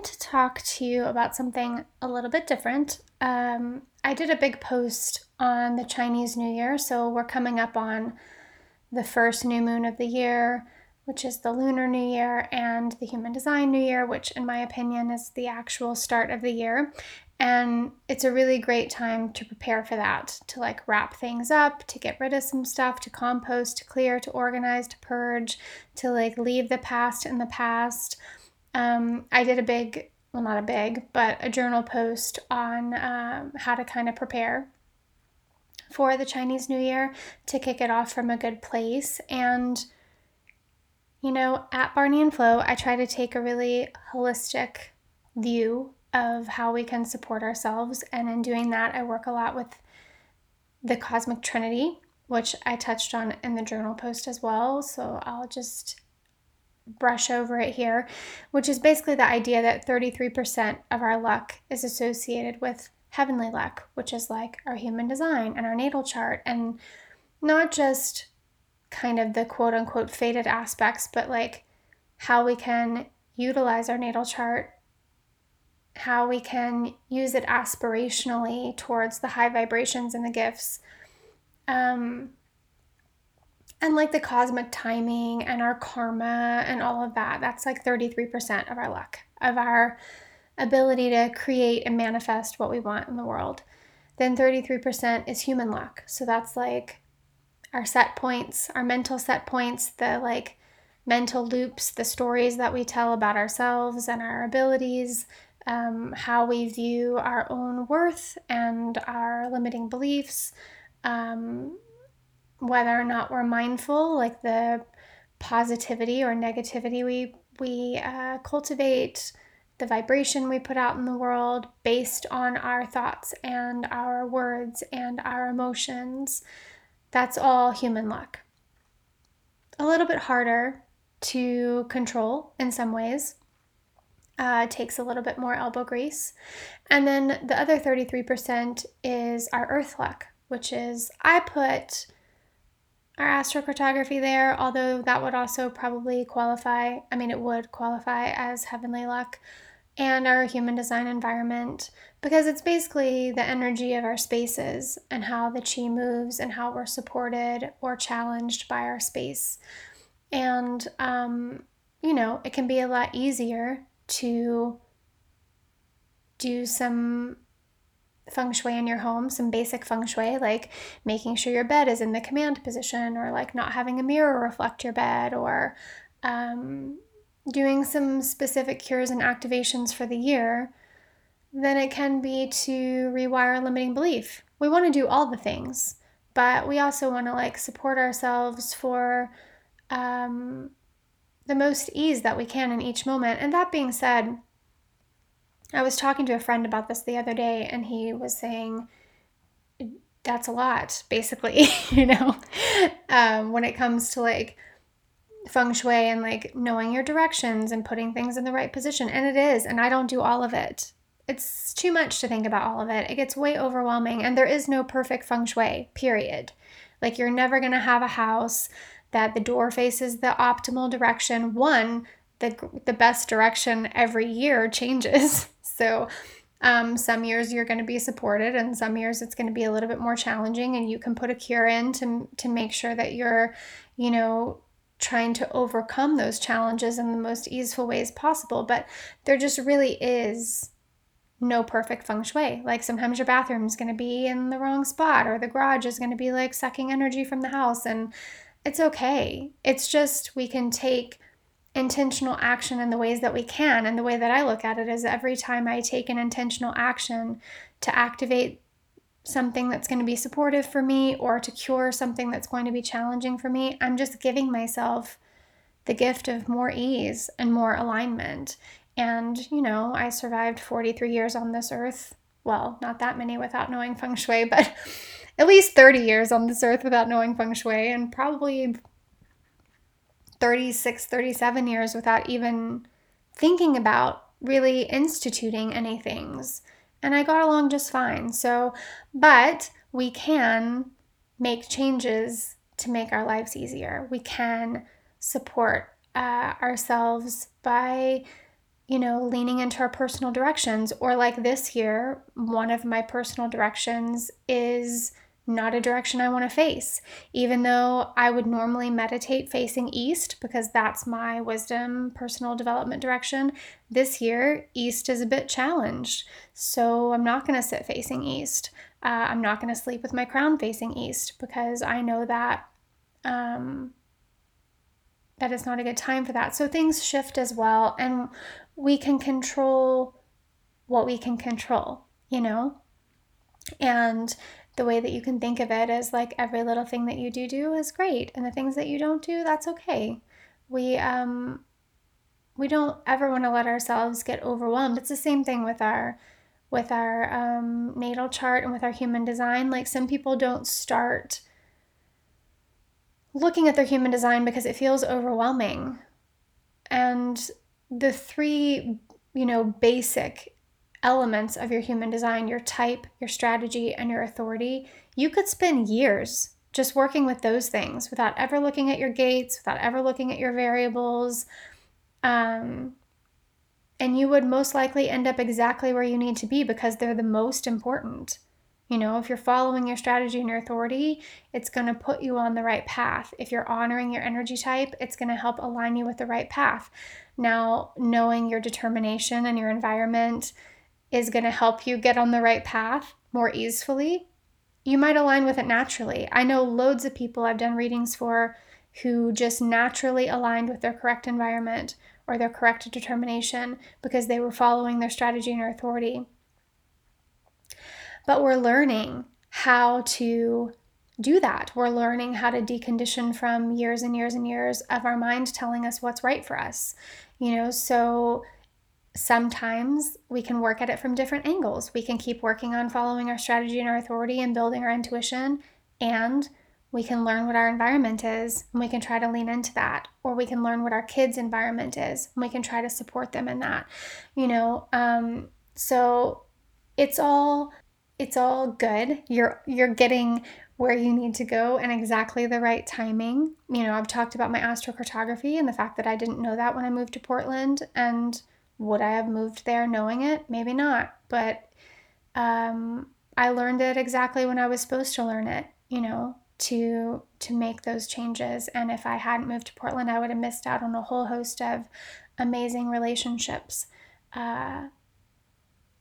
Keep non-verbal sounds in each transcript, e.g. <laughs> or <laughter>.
wanted to talk to you about something a little bit different. Um, I did a big post on the Chinese New Year, so we're coming up on the first new moon of the year, which is the Lunar New Year, and the Human Design New Year, which, in my opinion, is the actual start of the year. And it's a really great time to prepare for that, to like wrap things up, to get rid of some stuff, to compost, to clear, to organize, to purge, to like leave the past in the past. Um, I did a big, well, not a big, but a journal post on um, how to kind of prepare for the Chinese New Year to kick it off from a good place. And, you know, at Barney and Flo, I try to take a really holistic view of how we can support ourselves. And in doing that, I work a lot with the Cosmic Trinity, which I touched on in the journal post as well. So I'll just brush over it here, which is basically the idea that 33% of our luck is associated with heavenly luck, which is like our human design and our natal chart, and not just kind of the quote unquote faded aspects, but like how we can utilize our natal chart how we can use it aspirationally towards the high vibrations and the gifts. Um, and like the cosmic timing and our karma and all of that, that's like 33% of our luck, of our ability to create and manifest what we want in the world. Then 33% is human luck. So that's like our set points, our mental set points, the like mental loops, the stories that we tell about ourselves and our abilities, um, how we view our own worth and our limiting beliefs, um, whether or not we're mindful, like the positivity or negativity we we uh, cultivate, the vibration we put out in the world based on our thoughts and our words and our emotions. That's all human luck. A little bit harder to control in some ways uh, takes a little bit more elbow grease. And then the other 33% is our earth luck, which is I put our astrocartography there, although that would also probably qualify, I mean, it would qualify as heavenly luck, and our human design environment, because it's basically the energy of our spaces and how the chi moves and how we're supported or challenged by our space. And, um, you know, it can be a lot easier to do some feng shui in your home, some basic feng shui, like making sure your bed is in the command position, or like not having a mirror reflect your bed, or um, doing some specific cures and activations for the year, then it can be to rewire limiting belief. We want to do all the things, but we also want to like support ourselves for um, the most ease that we can in each moment. And that being said, I was talking to a friend about this the other day, and he was saying, that's a lot, basically, <laughs> you know, um, when it comes to like feng shui and like knowing your directions and putting things in the right position. And it is, and I don't do all of it. It's too much to think about all of it. It gets way overwhelming, and there is no perfect feng shui, period. Like, you're never going to have a house that the door faces the optimal direction. One, the, the best direction every year <laughs> changes. So, um, some years you're going to be supported, and some years it's going to be a little bit more challenging, and you can put a cure in to, to make sure that you're, you know, trying to overcome those challenges in the most easeful ways possible. But there just really is no perfect feng shui. Like sometimes your bathroom is going to be in the wrong spot, or the garage is going to be like sucking energy from the house, and it's okay. It's just we can take intentional action in the ways that we can. And the way that I look at it is every time I take an intentional action to activate something that's going to be supportive for me or to cure something that's going to be challenging for me, I'm just giving myself the gift of more ease and more alignment. And, you know, I survived 43 years on this earth. Well, not that many without knowing feng shui, <laughs> but at least 30 years on this earth without knowing feng shui, and probably 36, 37 years without even thinking about really instituting any things. And I got along just fine. So, but we can make changes to make our lives easier. We can support uh, ourselves by you know, leaning into our personal directions. Or like this year, one of my personal directions is not a direction I want to face. Even though I would normally meditate facing east because that's my wisdom personal development direction, this year east is a bit challenged. So I'm not going to sit facing east. Uh, I'm not going to sleep with my crown facing east because I know that um, that is not a good time for that. So things shift as well, and we can control what we can control, you know? And the way that you can think of it is like every little thing that you do do is great, and the things that you don't do, that's okay. We, um, we don't ever want to let ourselves get overwhelmed. It's the same thing with our with our um, natal chart and with our human design. Like some people don't start looking at their human design because it feels overwhelming. And the three, you know, basic elements of your human design your type, your strategy, and your authority you could spend years just working with those things without ever looking at your gates, without ever looking at your variables. Um, and you would most likely end up exactly where you need to be because they're the most important. You know, if you're following your strategy and your authority, it's going to put you on the right path. If you're honoring your energy type, it's going to help align you with the right path. Now, knowing your determination and your environment is going to help you get on the right path more easily. You might align with it naturally. I know loads of people I've done readings for who just naturally aligned with their correct environment or their correct determination because they were following their strategy and their authority but we're learning how to do that. We're learning how to decondition from years and years and years of our mind telling us what's right for us. You know, so sometimes we can work at it from different angles. We can keep working on following our strategy and our authority and building our intuition, and we can learn what our environment is and we can try to lean into that. Or we can learn what our kids' environment is and we can try to support them in that. You know, um, so it's all it's all good. You're you're getting where you need to go and exactly the right timing. You know, I've talked about my astrocartography and the fact that I didn't know that when I moved to Portland and would I have moved there knowing it? Maybe not, but um, I learned it exactly when I was supposed to learn it, you know, to to make those changes. And if I hadn't moved to Portland, I would have missed out on a whole host of amazing relationships. Uh,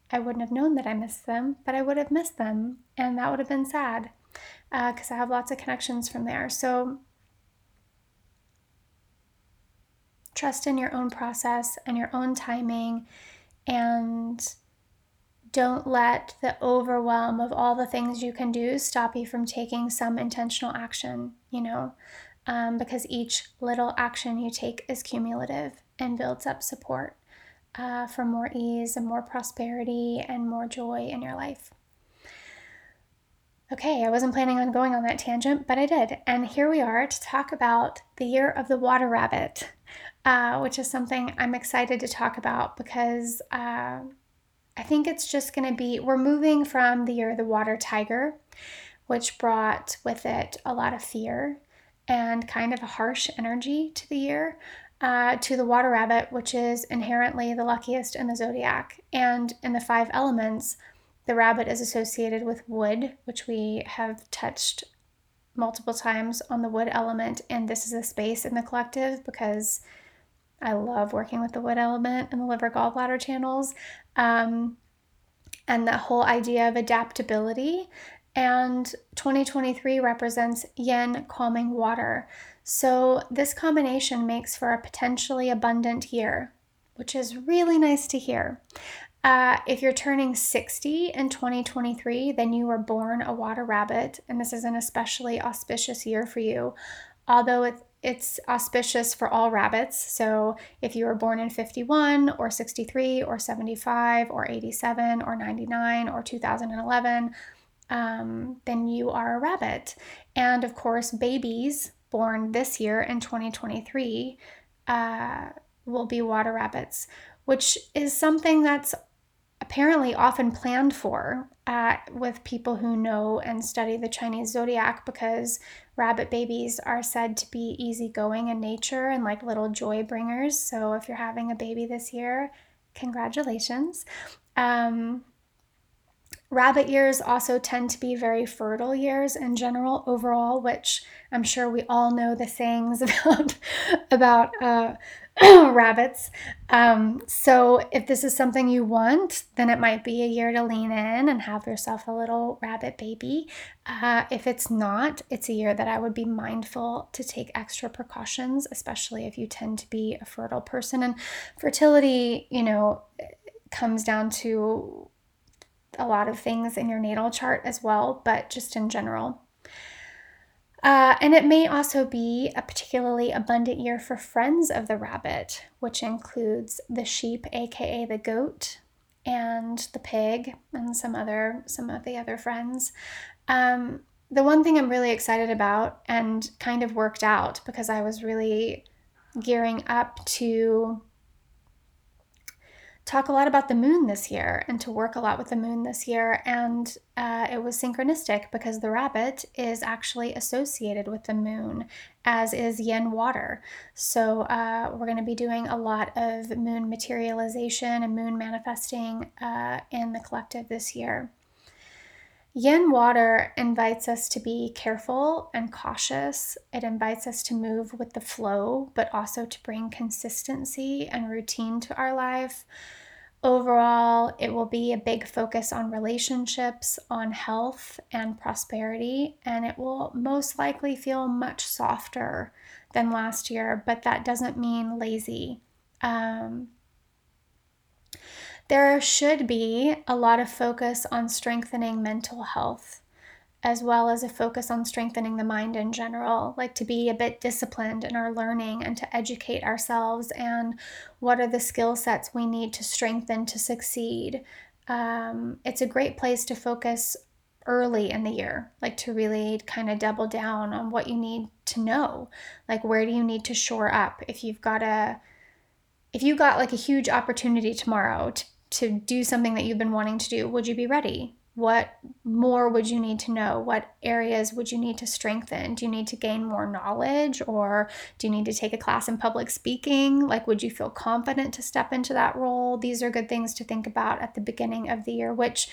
I wouldn't have known that I missed them, but I would have missed them, and that would have been sad because uh, I have lots of connections from there. So trust in your own process and your own timing, and don't let the overwhelm of all the things you can do stop you from taking some intentional action, you know, um, because each little action you take is cumulative and builds up support uh, for more ease and more prosperity and more joy in your life. Okay, I wasn't planning on going on that tangent, but I did. And here we are to talk about the year of the water rabbit, uh, which is something I'm excited to talk about because uh, I think it's just going to be, we're moving from the year of the water tiger, which brought with it a lot of fear and kind of a harsh energy to the year uh, to the water rabbit, which is inherently the luckiest in the zodiac. And in the five elements, the rabbit is associated with wood, which we have touched multiple times on the wood element. And this is a space in the collective because I love working with the wood element and the liver gallbladder channels. Um, and the whole idea of adaptability. And 2023 represents yin calming water. So, this combination makes for a potentially abundant year, which is really nice to hear. Uh, if you're turning 60 in 2023, then you were born a water rabbit, and this is an especially auspicious year for you. Although it, it's auspicious for all rabbits, so if you were born in 51 or 63 or 75 or 87 or 99 or 2011, um, then you are a rabbit. And of course, babies born this year in 2023 uh, will be water rabbits, which is something that's apparently often planned for uh, with people who know and study the Chinese zodiac because rabbit babies are said to be easygoing in nature and like little joy bringers. So if you're having a baby this year, Congratulations. Um, Rabbit years also tend to be very fertile years in general, overall, which I'm sure we all know the sayings <laughs> about about uh, <clears throat> rabbits. Um, so if this is something you want, then it might be a year to lean in and have yourself a little rabbit baby. Uh, if it's not, it's a year that I would be mindful to take extra precautions, especially if you tend to be a fertile person. And fertility, you know, comes down to a lot of things in your natal chart as well, but just in general. Uh, and it may also be a particularly abundant year for friends of the rabbit, which includes the sheep, aka the goat, and the pig, and some other some of the other friends. Um, the one thing I'm really excited about and kind of worked out because I was really gearing up to talk a lot about the moon this year and to work a lot with the moon this year. And uh, it was synchronistic because the rabbit is actually associated with the moon, as is yin water. So uh, we're going to be doing a lot of moon materialization and moon manifesting uh, in the collective this year. Yin water invites us to be careful and cautious. It invites us to move with the flow, but also to bring consistency and routine to our life. Overall, it will be a big focus on relationships, on health and prosperity, and it will most likely feel much softer than last year, but that doesn't mean lazy. Um, there should be a lot of focus on strengthening mental health as well as a focus on strengthening the mind in general, like to be a bit disciplined in our learning and to educate ourselves and what are the skill sets we need to strengthen to succeed. Um, it's a great place to focus early in the year, like to really kind of double down on what you need to know. Like, where do you need to shore up? If you've got a, if you got like a huge opportunity tomorrow to, to do something that you've been wanting to do, would you be ready? What more would you need to know? What areas would you need to strengthen? Do you need to gain more knowledge or do you need to take a class in public speaking? Like, would you feel confident to step into that role? These are good things to think about at the beginning of the year, which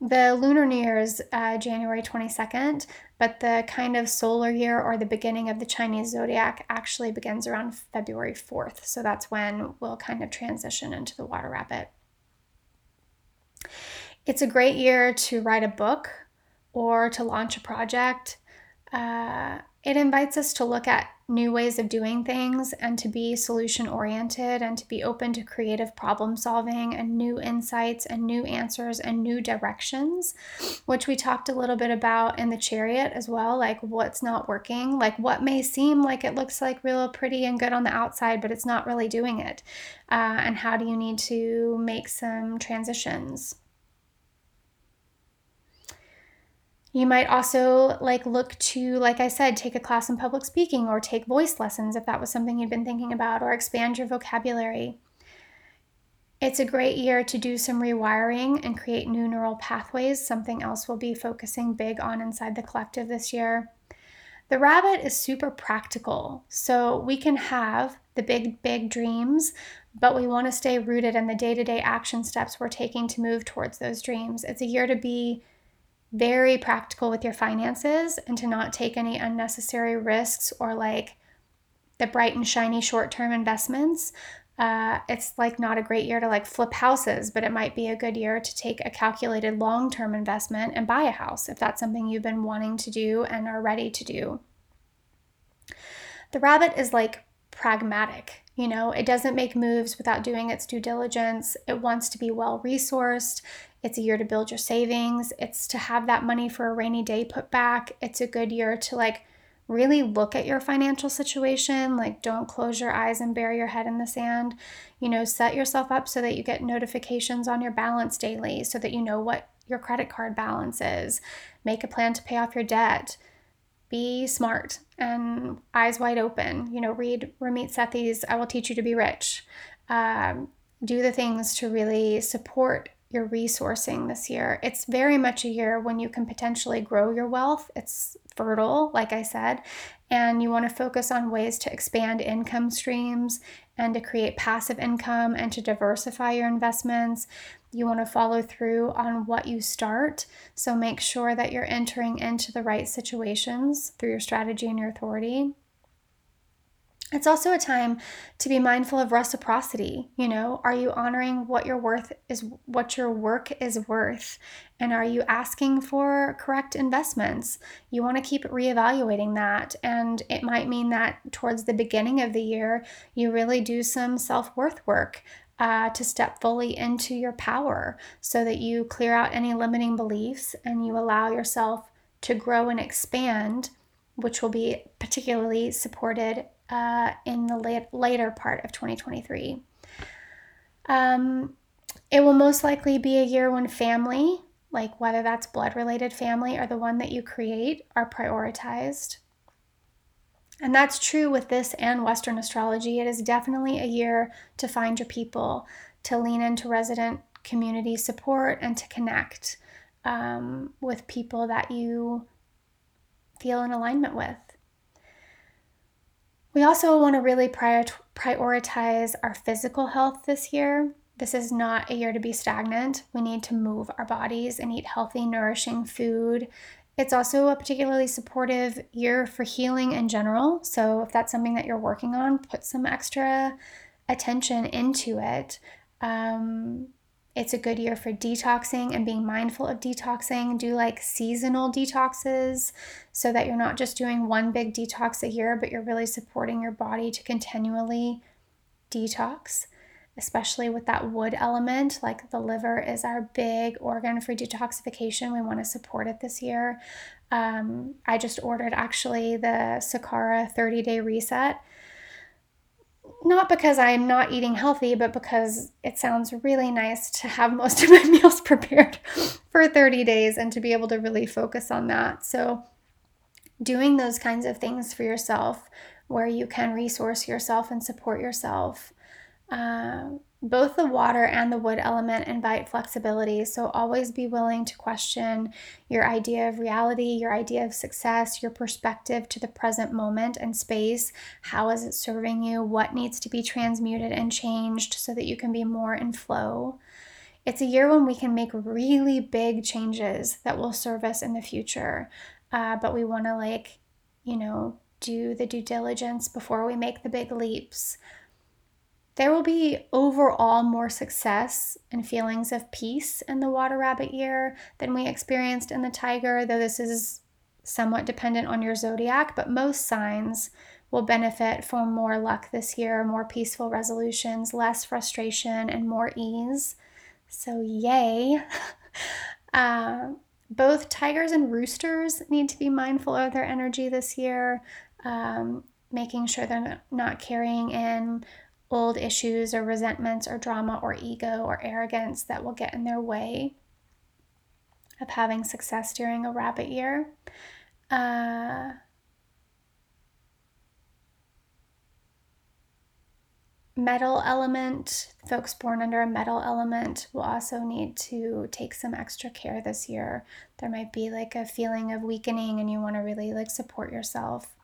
the lunar new year is uh, January 22nd, but the kind of solar year or the beginning of the Chinese zodiac actually begins around February 4th. So that's when we'll kind of transition into the water rabbit. It's a great year to write a book or to launch a project. Uh, it invites us to look at new ways of doing things and to be solution oriented and to be open to creative problem solving and new insights and new answers and new directions, which we talked a little bit about in the chariot as well. Like what's not working, like what may seem like it looks like real pretty and good on the outside, but it's not really doing it. Uh, and how do you need to make some transitions? You might also like look to, like I said, take a class in public speaking or take voice lessons if that was something you'd been thinking about, or expand your vocabulary. It's a great year to do some rewiring and create new neural pathways, something else we'll be focusing big on inside the collective this year. The rabbit is super practical, so we can have the big, big dreams, but we want to stay rooted in the day to day action steps we're taking to move towards those dreams. It's a year to be very practical with your finances and to not take any unnecessary risks or like the bright and shiny short term investments. Uh, it's like not a great year to like flip houses, but it might be a good year to take a calculated long term investment and buy a house if that's something you've been wanting to do and are ready to do. The rabbit is like pragmatic. You know, it doesn't make moves without doing its due diligence. It wants to be well resourced. It's a year to build your savings. It's to have that money for a rainy day put back. It's a good year to like really look at your financial situation. Like, don't close your eyes and bury your head in the sand. You know, set yourself up so that you get notifications on your balance daily so that you know what your credit card balance is. Make a plan to pay off your debt. Be smart and eyes wide open. You know, read Ramit Sethi's I Will Teach You to Be Rich. Um, do the things to really support your resourcing this year. It's very much a year when you can potentially grow your wealth. It's fertile, like I said, and you want to focus on ways to expand income streams and to create passive income and to diversify your investments. You want to follow through on what you start. So make sure that you're entering into the right situations through your strategy and your authority. It's also a time to be mindful of reciprocity. You know, are you honoring what your worth is, what your work is worth? And are you asking for correct investments? You want to keep reevaluating that. And it might mean that towards the beginning of the year, you really do some self worth work. Uh, to step fully into your power so that you clear out any limiting beliefs and you allow yourself to grow and expand, which will be particularly supported uh, in the late, later part of 2023. Um, it will most likely be a year when family, like whether that's blood related family or the one that you create, are prioritized. And that's true with this and Western astrology. It is definitely a year to find your people, to lean into resident community support, and to connect um, with people that you feel in alignment with. We also want to really prior- prioritize our physical health this year. This is not a year to be stagnant. We need to move our bodies and eat healthy, nourishing food. It's also a particularly supportive year for healing in general. So, if that's something that you're working on, put some extra attention into it. Um, it's a good year for detoxing and being mindful of detoxing. Do like seasonal detoxes so that you're not just doing one big detox a year, but you're really supporting your body to continually detox, especially with that wood element. Like the liver is our big organ for detoxification. We want to support it this year. Um, I just ordered actually the Sakara 30 day reset not because I'm not eating healthy, but because it sounds really nice to have most of my <laughs> meals prepared for 30 days and to be able to really focus on that. So, doing those kinds of things for yourself where you can resource yourself and support yourself. Uh, both the water and the wood element invite flexibility, so always be willing to question your idea of reality, your idea of success, your perspective to the present moment and space. How is it serving you? What needs to be transmuted and changed so that you can be more in flow? It's a year when we can make really big changes that will serve us in the future, uh, but we want to, like, you know, do the due diligence before we make the big leaps there will be overall more success and feelings of peace in the water rabbit year than we experienced in the tiger, though this is somewhat dependent on your zodiac, but most signs will benefit from more luck this year, more peaceful resolutions, less frustration, and more ease. So, yay! <laughs> uh, both tigers and roosters need to be mindful of their energy this year, um, making sure they're not carrying in old issues or resentments or drama or ego or arrogance that will get in their way of having success during a rabbit year. Uh, metal element, folks born under a metal element will also need to take some extra care this year. There might be like a feeling of weakening and you want to really like support yourself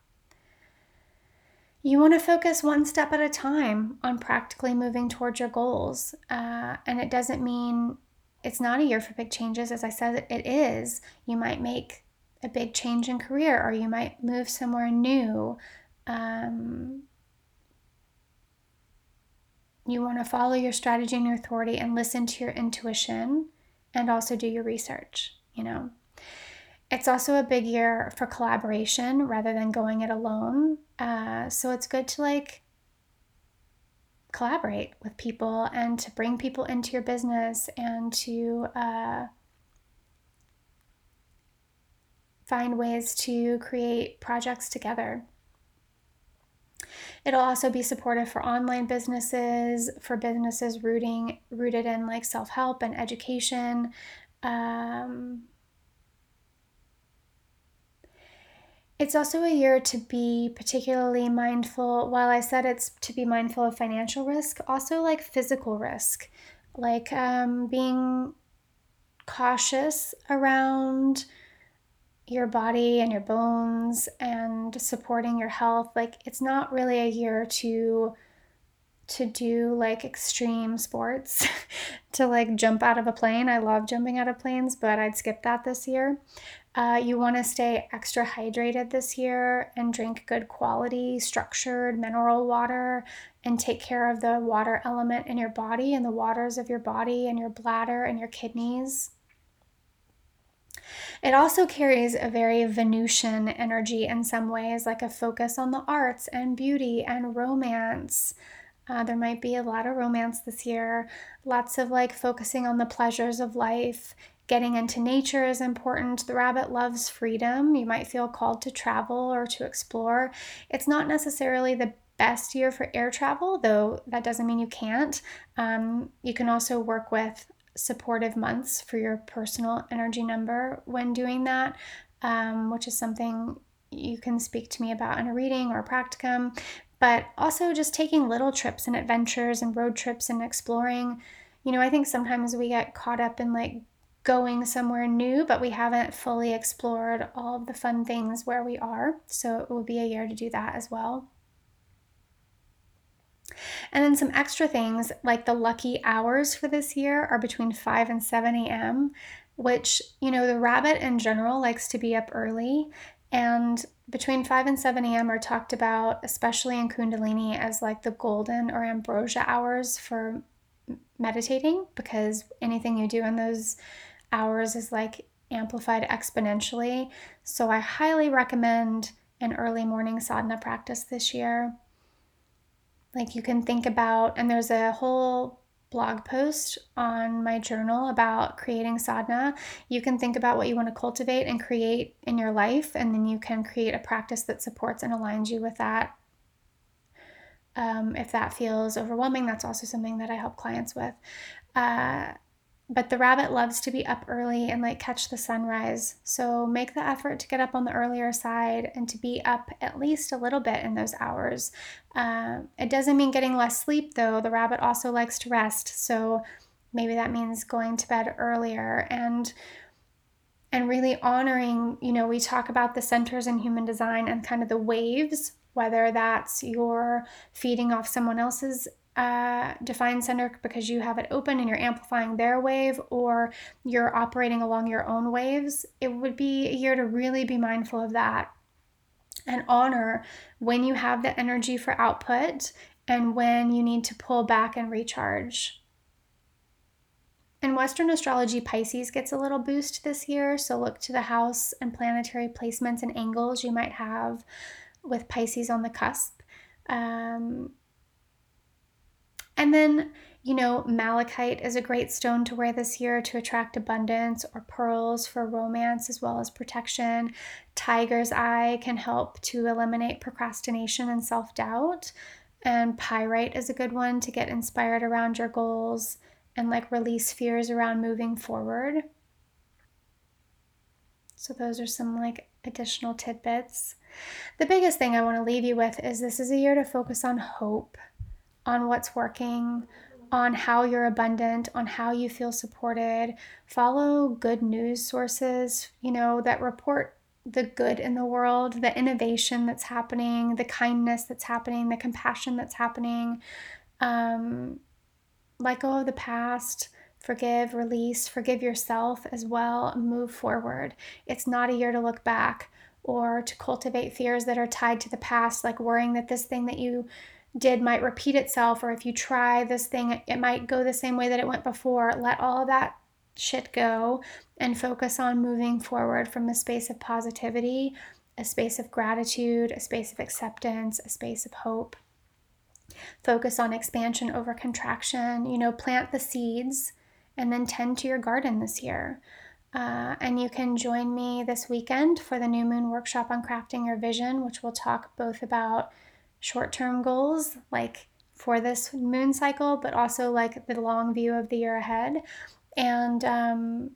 you want to focus one step at a time on practically moving towards your goals. Uh, and it doesn't mean it's not a year for big changes. As I said, it is. You might make a big change in career or you might move somewhere new. Um, you want to follow your strategy and your authority and listen to your intuition and also do your research, you know. It's also a big year for collaboration rather than going it alone. Uh, so it's good to like collaborate with people and to bring people into your business and to uh, find ways to create projects together. It'll also be supportive for online businesses, for businesses rooting rooted in like self help and education. Um, It's also a year to be particularly mindful. While I said it's to be mindful of financial risk, also like physical risk, like um, being cautious around your body and your bones and supporting your health. Like it's not really a year to to do like extreme sports, <laughs> to like jump out of a plane. I love jumping out of planes, but I'd skip that this year. Uh, you want to stay extra hydrated this year and drink good quality, structured mineral water and take care of the water element in your body and the waters of your body and your bladder and your kidneys. It also carries a very Venusian energy in some ways, like a focus on the arts and beauty and romance. Uh, there might be a lot of romance this year, lots of like focusing on the pleasures of life. Getting into nature is important. The rabbit loves freedom. You might feel called to travel or to explore. It's not necessarily the best year for air travel, though that doesn't mean you can't. Um, you can also work with supportive months for your personal energy number when doing that, um, which is something you can speak to me about in a reading or a practicum. But also just taking little trips and adventures and road trips and exploring. You know, I think sometimes we get caught up in like going somewhere new, but we haven't fully explored all of the fun things where we are. So it will be a year to do that as well. And then some extra things like the lucky hours for this year are between 5 and 7 a.m., which, you know, the rabbit in general likes to be up early. And between 5 and 7 a.m. are talked about, especially in Kundalini, as like the golden or ambrosia hours for meditating, because anything you do in those hours is like amplified exponentially. So I highly recommend an early morning sadhana practice this year. Like you can think about, and there's a whole blog post on my journal about creating sadhana. You can think about what you want to cultivate and create in your life, and then you can create a practice that supports and aligns you with that. Um, if that feels overwhelming, that's also something that I help clients with. Uh, but the rabbit loves to be up early and like catch the sunrise. So make the effort to get up on the earlier side and to be up at least a little bit in those hours. Uh, it doesn't mean getting less sleep though. The rabbit also likes to rest. So maybe that means going to bed earlier and and really honoring, you know, we talk about the centers in human design and kind of the waves, whether that's you're feeding off someone else's uh, define center because you have it open and you're amplifying their wave or you're operating along your own waves, it would be a year to really be mindful of that and honor when you have the energy for output and when you need to pull back and recharge. In Western astrology, Pisces gets a little boost this year, so look to the house and planetary placements and angles you might have with Pisces on the cusp. Um, and then, you know, malachite is a great stone to wear this year to attract abundance, or pearls for romance as well as protection. Tiger's eye can help to eliminate procrastination and self doubt. And pyrite is a good one to get inspired around your goals and like release fears around moving forward. So, those are some like additional tidbits. The biggest thing I want to leave you with is this is a year to focus on hope on what's working, on how you're abundant, on how you feel supported. Follow good news sources, you know, that report the good in the world, the innovation that's happening, the kindness that's happening, the compassion that's happening. Um, let go of the past, forgive, release, forgive yourself as well, move forward. It's not a year to look back or to cultivate fears that are tied to the past, like worrying that this thing that you did might repeat itself, or if you try this thing, it might go the same way that it went before. Let all of that shit go and focus on moving forward from a space of positivity, a space of gratitude, a space of acceptance, a space of hope. Focus on expansion over contraction. You know, plant the seeds and then tend to your garden this year. Uh, and you can join me this weekend for the New Moon Workshop on Crafting Your Vision, which we'll talk both about short term goals, like for this moon cycle, but also like the long view of the year ahead. And um,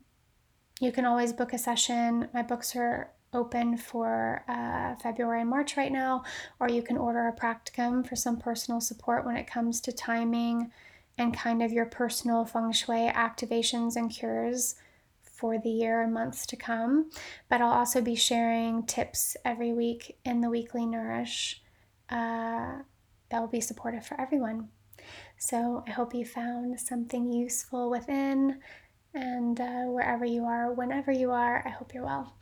you can always book a session. My books are open for uh, February and March right now, or you can order a practicum for some personal support when it comes to timing and kind of your personal feng shui activations and cures for the year and months to come. But I'll also be sharing tips every week in the weekly Nourish uh, that will be supportive for everyone. So I hope you found something useful within, and uh, wherever you are, whenever you are, I hope you're well.